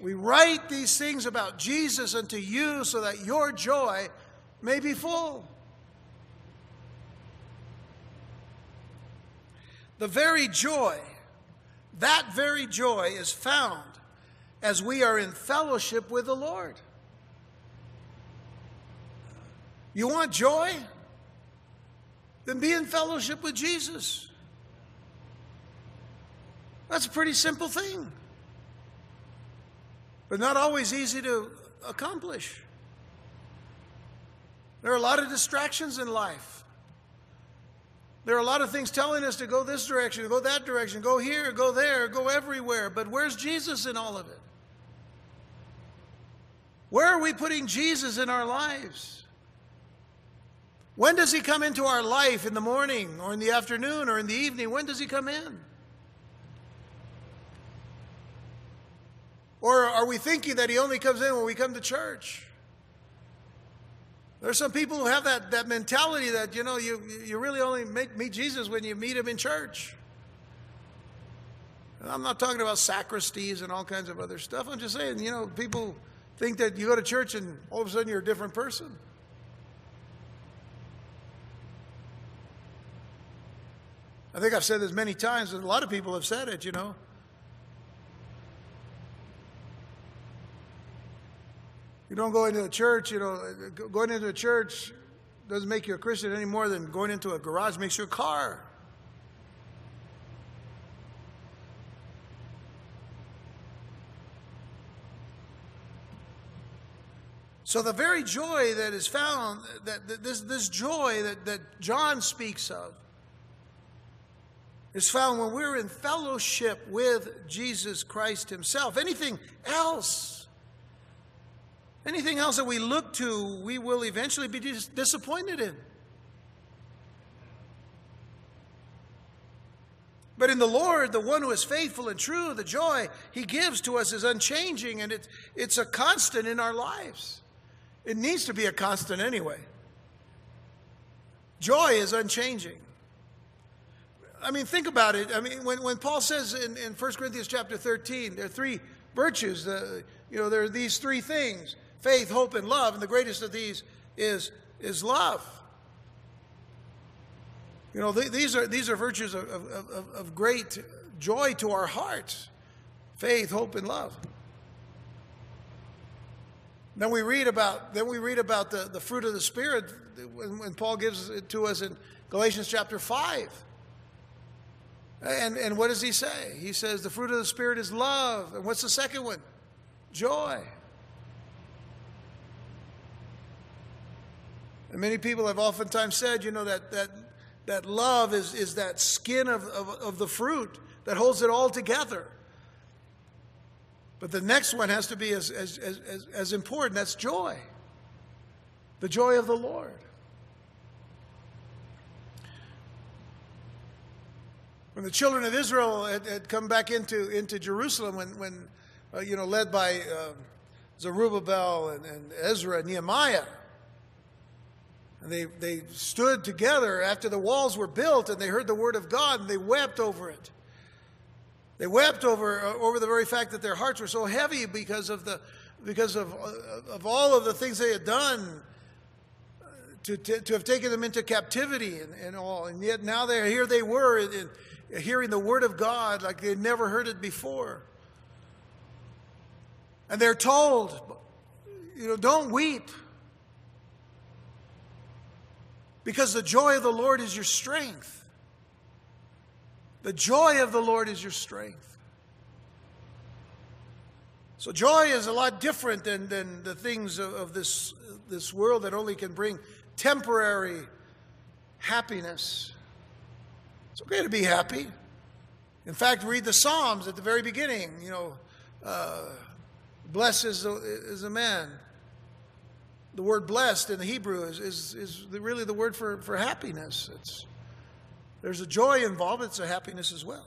We write these things about Jesus unto you so that your joy may be full. The very joy, that very joy is found as we are in fellowship with the Lord. You want joy? Then be in fellowship with Jesus. That's a pretty simple thing, but not always easy to accomplish. There are a lot of distractions in life. There are a lot of things telling us to go this direction, go that direction, go here, go there, go everywhere. But where's Jesus in all of it? Where are we putting Jesus in our lives? When does he come into our life? In the morning, or in the afternoon, or in the evening? When does he come in? Or are we thinking that he only comes in when we come to church? There are some people who have that, that mentality that, you know, you, you really only meet Jesus when you meet him in church. And I'm not talking about sacristies and all kinds of other stuff. I'm just saying, you know, people think that you go to church and all of a sudden you're a different person. I think I've said this many times, and a lot of people have said it, you know. You don't go into a church, you know, going into a church doesn't make you a Christian any more than going into a garage makes you a car. So the very joy that is found, that, that this, this joy that, that John speaks of, is found when we're in fellowship with Jesus Christ Himself. Anything else, anything else that we look to, we will eventually be dis- disappointed in. But in the Lord, the one who is faithful and true, the joy He gives to us is unchanging and it, it's a constant in our lives. It needs to be a constant anyway. Joy is unchanging. I mean, think about it. I mean, when, when Paul says in, in 1 Corinthians chapter 13, there are three virtues. Uh, you know, there are these three things faith, hope, and love. And the greatest of these is, is love. You know, th- these, are, these are virtues of, of, of, of great joy to our hearts faith, hope, and love. Then we read about then we read about the, the fruit of the spirit when, when Paul gives it to us in Galatians chapter five. And and what does he say? He says the fruit of the spirit is love. And what's the second one? Joy. And many people have oftentimes said, you know, that that that love is, is that skin of, of, of the fruit that holds it all together. But the next one has to be as, as, as, as important that's joy. The joy of the Lord. When the children of Israel had, had come back into, into Jerusalem, when, when uh, you know, led by uh, Zerubbabel and, and Ezra and Nehemiah, and they, they stood together after the walls were built and they heard the word of God and they wept over it. They wept over, uh, over the very fact that their hearts were so heavy because of, the, because of, uh, of all of the things they had done uh, to, to, to have taken them into captivity and, and all. And yet now they here they were in, in, hearing the word of God like they'd never heard it before. And they're told, you know, don't weep. Because the joy of the Lord is your strength. The joy of the Lord is your strength. So, joy is a lot different than, than the things of, of this, this world that only can bring temporary happiness. It's okay to be happy. In fact, read the Psalms at the very beginning. You know, uh, blessed is a, is a man. The word blessed in the Hebrew is, is, is really the word for, for happiness. It's, there's a joy involved, it's a happiness as well.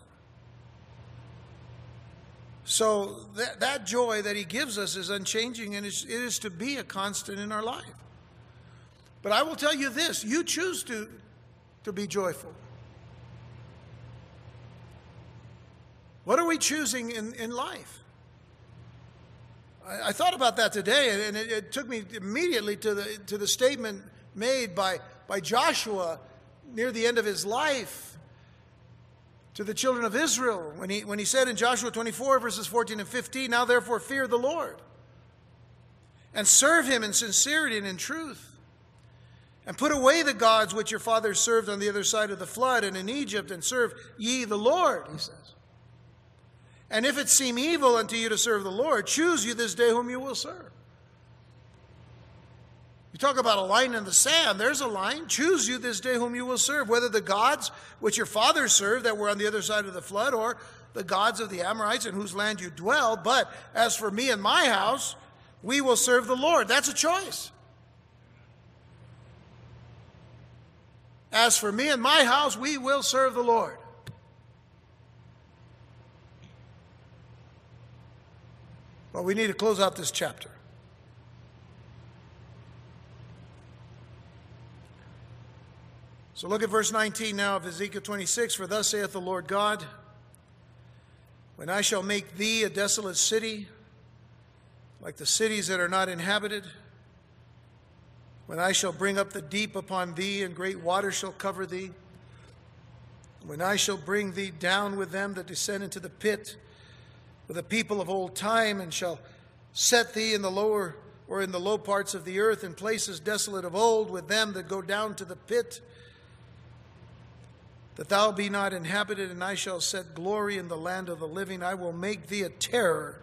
So that, that joy that he gives us is unchanging and it is to be a constant in our life. But I will tell you this you choose to, to be joyful. What are we choosing in, in life? I, I thought about that today, and it, it, took me immediately to the, to the statement made by, by Joshua near the end of his life to the children of Israel when he, when he said in Joshua 24, verses 14 and 15, Now therefore fear the Lord and serve him in sincerity and in truth. And put away the gods which your fathers served on the other side of the flood and in Egypt, and serve ye the Lord, he says. And if it seem evil unto you to serve the Lord, choose you this day whom you will serve. Talk about a line in the sand. There's a line. Choose you this day whom you will serve, whether the gods which your fathers served that were on the other side of the flood, or the gods of the Amorites in whose land you dwell. But as for me and my house, we will serve the Lord. That's a choice. As for me and my house, we will serve the Lord. Well, we need to close out this chapter. So look at verse 19 now of Ezekiel 26. For thus saith the Lord God, When I shall make thee a desolate city, like the cities that are not inhabited, when I shall bring up the deep upon thee, and great waters shall cover thee, when I shall bring thee down with them that descend into the pit, with the people of old time, and shall set thee in the lower or in the low parts of the earth, in places desolate of old, with them that go down to the pit, that thou be not inhabited, and I shall set glory in the land of the living. I will make thee a terror,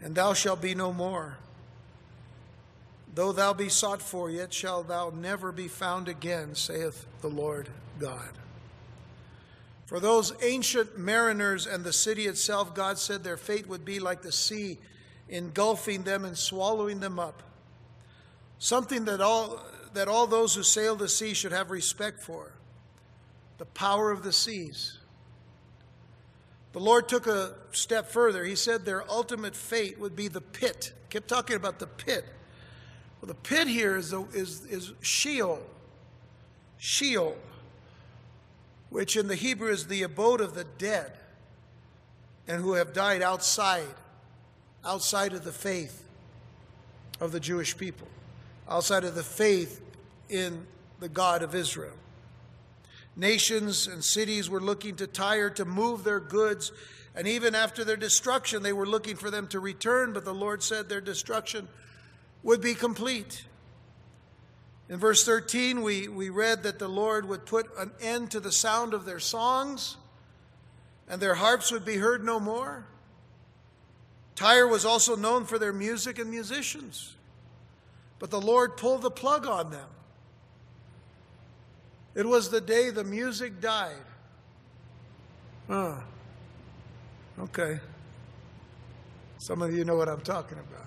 and thou shalt be no more. though thou be sought for, yet shalt thou never be found again, saith the Lord God. For those ancient mariners and the city itself, God said their fate would be like the sea, engulfing them and swallowing them up. Something that all, that all those who sail the sea should have respect for the power of the seas. The Lord took a step further. He said their ultimate fate would be the pit. Kept talking about the pit. Well, the pit here is, the, is, is Sheol. Sheol which in the Hebrew is the abode of the dead and who have died outside, outside of the faith of the Jewish people, outside of the faith in the God of Israel. Nations and cities were looking to Tyre to move their goods, and even after their destruction, they were looking for them to return, but the Lord said their destruction would be complete. In verse 13, we, we read that the Lord would put an end to the sound of their songs and their harps would be heard no more. Tyre was also known for their music and musicians, but the Lord pulled the plug on them. It was the day the music died. Ah, okay. Some of you know what I'm talking about.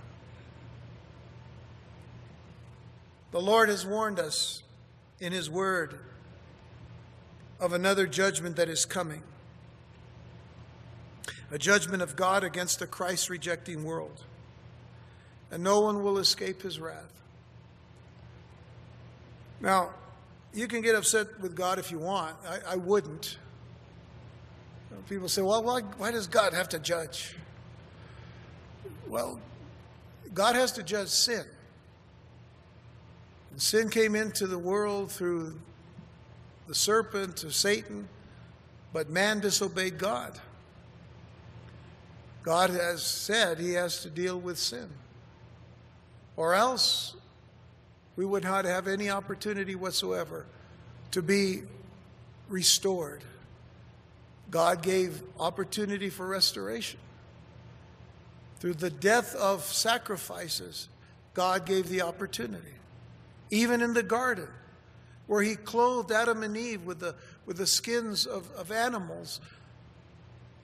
The Lord has warned us in His Word of another judgment that is coming a judgment of God against a Christ rejecting world. And no one will escape His wrath. Now, you can get upset with God if you want. I, I wouldn't. People say, well, why, why does God have to judge? Well, God has to judge sin. And sin came into the world through the serpent to Satan, but man disobeyed God. God has said he has to deal with sin. Or else we would not have any opportunity whatsoever to be restored. God gave opportunity for restoration. Through the death of sacrifices, God gave the opportunity even in the garden, where he clothed Adam and Eve with the, with the skins of, of animals,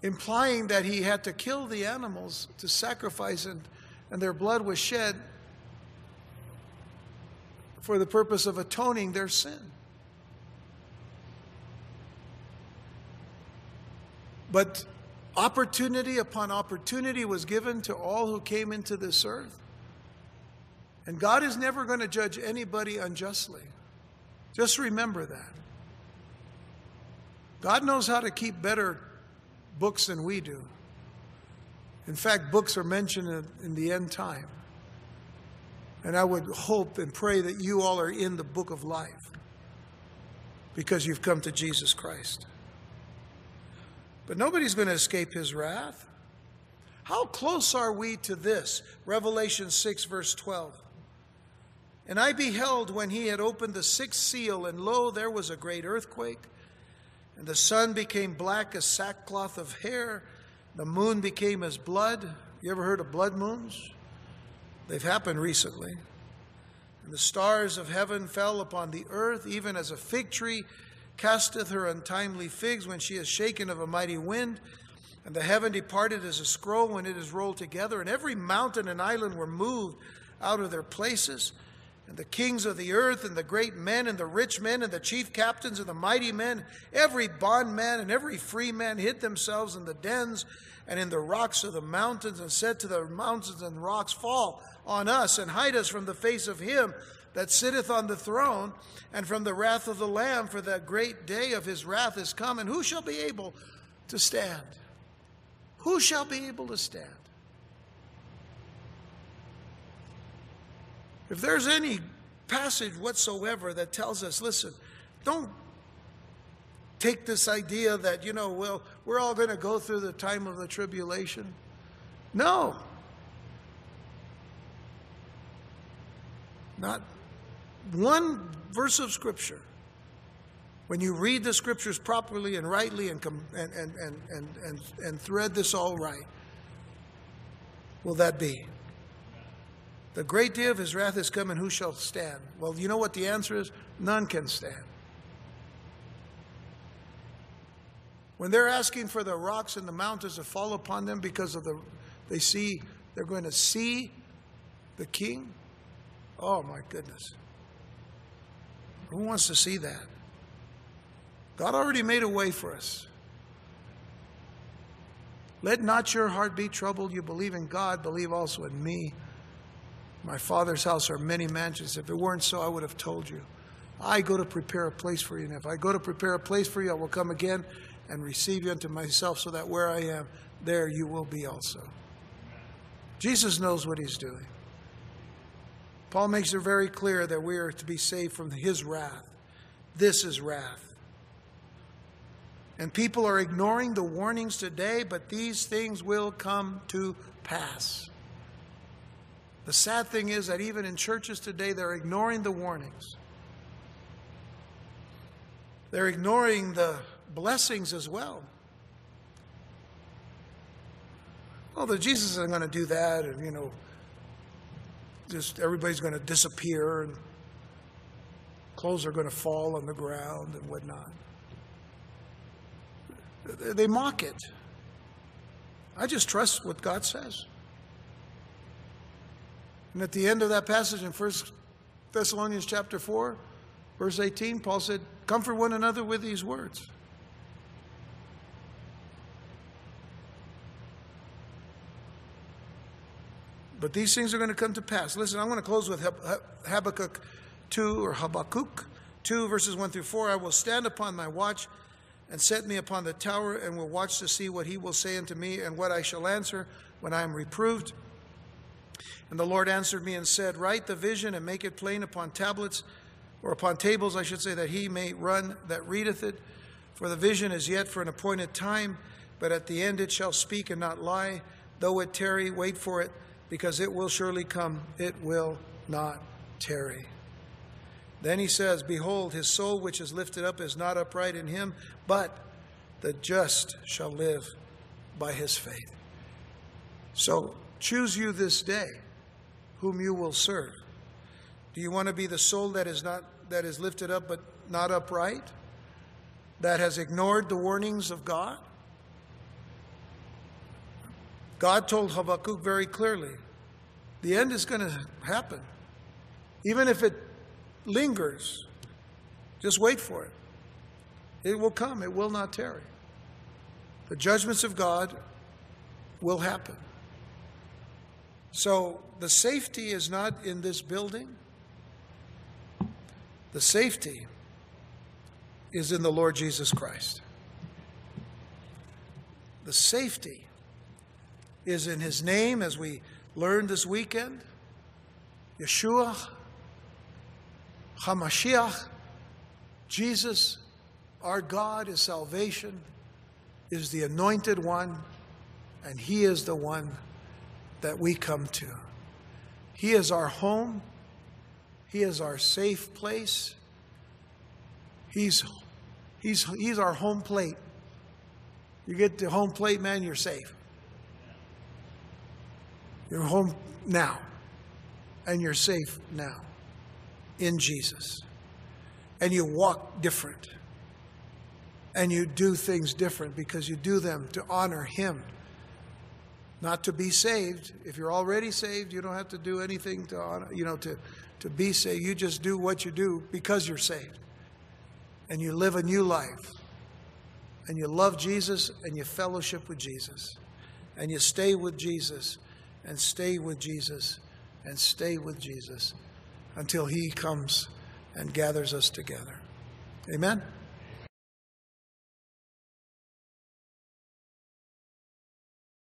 implying that he had to kill the animals to sacrifice and, and their blood was shed for the purpose of atoning their sin. But opportunity upon opportunity was given to all who came into this earth. And God is never going to judge anybody unjustly. Just remember that. God knows how to keep better books than we do. In fact, books are mentioned in, the end time. And I would hope and pray that you all are in the book of life because you've come to Jesus Christ. But nobody's going to escape his wrath. How close are we to this? Revelation 6, verse 12. And I beheld when he had opened the sixth seal, and lo, there was a great earthquake. And the sun became black as sackcloth of hair. The moon became as blood. You ever heard of blood moons? They've happened recently. And the stars of heaven fell upon the earth, even as a fig tree casteth her untimely figs when she is shaken of a mighty wind. And the heaven departed as a scroll when it is rolled together, and every mountain and island were moved out of their places. And the kings of the earth, and the great men, and the rich men, and the chief captains, and the mighty men, every bondman and every free man hid themselves in the dens and in the rocks of the mountains, and said to the mountains and rocks, Fall on us, and hide us from the face of him that sitteth on the throne, and from the wrath of the Lamb, for the great day of his wrath is come. And who shall be able to stand? Who shall be able to stand? If there's any passage whatsoever that tells us, listen, don't take this idea that, you know, well, we're all going to go through the time of the tribulation. No. Not one verse of Scripture. When you read the Scriptures properly and rightly and, and, and, and, and, and, and thread this all right, will that be? The great day of his wrath is come, and who shall stand? Well, you know what the answer is? None can stand. When they're asking for the rocks and the mountains to fall upon them because of the they see they're going to see the king. Oh my goodness. Who wants to see that? God already made a way for us. Let not your heart be troubled. You believe in God, believe also in me. My Father's house are many mansions. If it weren't so, I would have told you. I go to prepare a place for you. And if I go to prepare a place for you, I will come again and receive you unto myself, so that where I am, there you will be also. Jesus knows what he's doing. Paul makes it very clear that we are to be saved from his wrath. This is wrath. And people are ignoring the warnings today, but these things will come to pass. The sad thing is that even in churches today, they're ignoring the warnings. They're ignoring the blessings as well. The Jesus isn't going to do that, and you know, just everybody's going to disappear, and clothes are going to fall on the ground and whatnot. They mock it. I just trust what God says. And at the end of that passage in 1 Thessalonians chapter 4, verse 18, Paul said, Comfort one another with these words. But these things are going to come to pass. Listen, I'm going to close with Habakkuk 2 or Habakkuk 2, verses 1 through 4. I will stand upon my watch and set me upon the tower and will watch to see what he will say unto me and what I shall answer when I am reproved. And the Lord answered me and said, Write the vision and make it plain upon tablets, or upon tables, I should say, that he may run that readeth it. For the vision is yet for an appointed time, but at the end it shall speak and not lie. Though it tarry, wait for it, because it will surely come. It will not tarry. Then he says, Behold, his soul which is lifted up is not upright in him, but the just shall live by his faith. So choose you this day whom you will serve. Do you want to be the soul that is not that is lifted up but not upright? That has ignored the warnings of God? God told Habakkuk very clearly the end is going to happen. Even if it lingers. Just wait for it. It will come, it will not tarry. The judgments of God will happen. So the safety is not in this building, the safety is in the Lord Jesus Christ. The safety is in his name, as we learned this weekend Yeshua Hamashiach, Jesus, our God, is salvation, is the anointed one, and He is the one that we come to. He is our home, He is our safe place. He's, he's, he's our home plate. You get the home plate, man, you're safe. You're home now, and you're safe now in Jesus. And you walk different. And you do things different because you do them to honor Him, not to be saved. If you're already saved, you don't have to do anything to honor, you know, to, to be saved. You just do what you do because you're saved. And you live a new life. And you love Jesus and you fellowship with Jesus. And you stay with Jesus and stay with Jesus and stay with Jesus until He comes and gathers us together. Amen?